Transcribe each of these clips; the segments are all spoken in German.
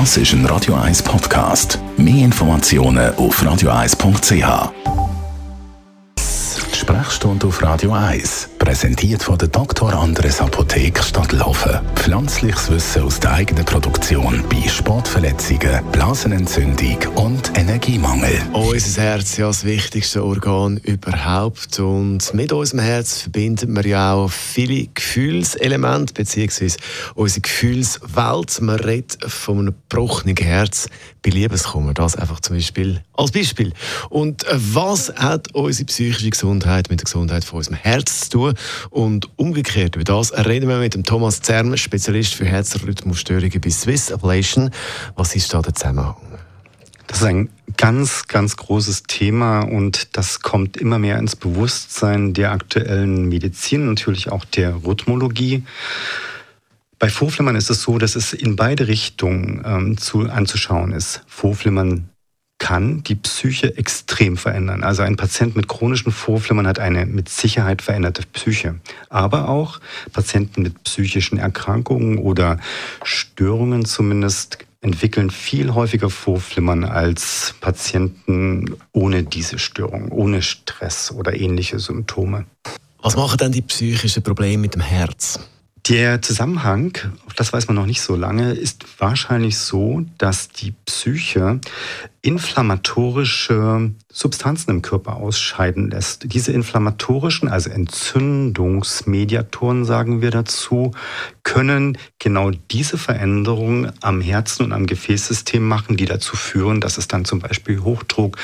Das ist ein Radio 1 Podcast. Mehr Informationen auf radio1.ch. Die Sprechstunde auf Radio 1, präsentiert von der Dr. Andres Apotheke Stadtlaufen. Pflanzliches Wissen aus der eigenen Produktion bei Sportverletzungen, Blasenentzündung und Energiemangel. Unser Herz ist ja das wichtigste Organ überhaupt. Und mit unserem Herz verbinden wir ja auch viele Gefühlselemente, beziehungsweise unsere Gefühlswelt. Man redet von einem gebrochenen Herz bei Liebeskummer. Das einfach zum Beispiel als Beispiel. Und was hat unsere psychische Gesundheit mit der Gesundheit von unserem Herz zu tun? Und umgekehrt, über das reden wir mit dem Thomas Zerm, Spezialist für Herzrhythmusstörungen bei Swiss Ablation. Was ist da der Zusammenhang? Das ist ein ganz, ganz großes Thema und das kommt immer mehr ins Bewusstsein der aktuellen Medizin, natürlich auch der Rhythmologie. Bei Vorflimmern ist es so, dass es in beide Richtungen ähm, zu, anzuschauen ist. Vorflimmern kann die Psyche extrem verändern. Also ein Patient mit chronischen Vorflimmern hat eine mit Sicherheit veränderte Psyche. Aber auch Patienten mit psychischen Erkrankungen oder Störungen zumindest entwickeln viel häufiger Vorflimmern als Patienten ohne diese Störung, ohne Stress oder ähnliche Symptome. Was machen dann die psychischen Probleme mit dem Herz? Der Zusammenhang, das weiß man noch nicht so lange, ist wahrscheinlich so, dass die Psyche inflammatorische Substanzen im Körper ausscheiden lässt. Diese inflammatorischen, also Entzündungsmediatoren, sagen wir dazu, können genau diese Veränderungen am Herzen und am Gefäßsystem machen, die dazu führen, dass es dann zum Beispiel Hochdruck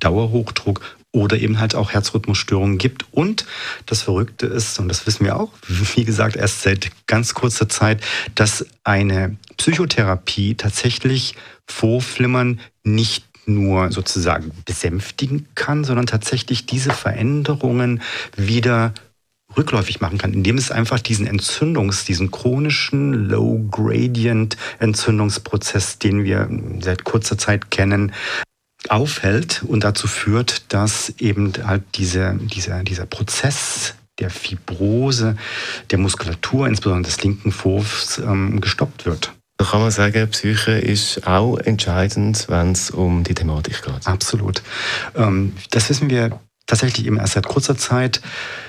Dauerhochdruck oder eben halt auch Herzrhythmusstörungen gibt. Und das Verrückte ist, und das wissen wir auch, wie gesagt, erst seit ganz kurzer Zeit, dass eine Psychotherapie tatsächlich Vorflimmern nicht nur sozusagen besänftigen kann, sondern tatsächlich diese Veränderungen wieder rückläufig machen kann, indem es einfach diesen Entzündungs-, diesen chronischen Low-Gradient-Entzündungsprozess, den wir seit kurzer Zeit kennen, aufhält und dazu führt, dass eben halt diese, dieser, dieser Prozess der Fibrose der Muskulatur, insbesondere des linken Vorhofs, ähm, gestoppt wird. Da kann man sagen, Psyche ist auch entscheidend, wenn es um die Thematik geht. Absolut. Ähm, das wissen wir tatsächlich eben erst seit kurzer Zeit.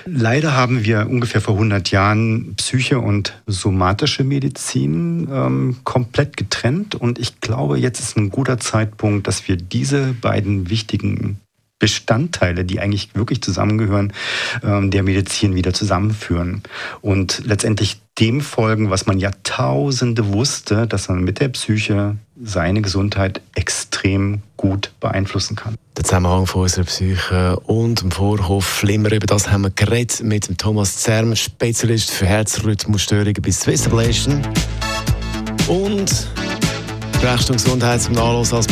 Leider haben wir ungefähr vor 100 Jahren Psyche und somatische Medizin ähm, komplett getrennt. Und ich glaube, jetzt ist ein guter Zeitpunkt, dass wir diese beiden wichtigen Bestandteile, die eigentlich wirklich zusammengehören, ähm, der Medizin wieder zusammenführen und letztendlich dem folgen, was man Jahrtausende wusste, dass man mit der Psyche seine Gesundheit extrem gut beeinflussen kann. Der Zusammenhang von unserer Psyche und dem Vorhof Flimmer, über das haben wir geredet mit dem Thomas Zerm, Spezialist für Herzrhythmusstörungen bei Swiss Ablation und Recht und Gesundheit zum Nachlass als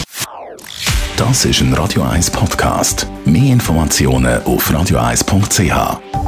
Das ist ein Radio 1 Podcast. Mehr Informationen auf radio1.ch.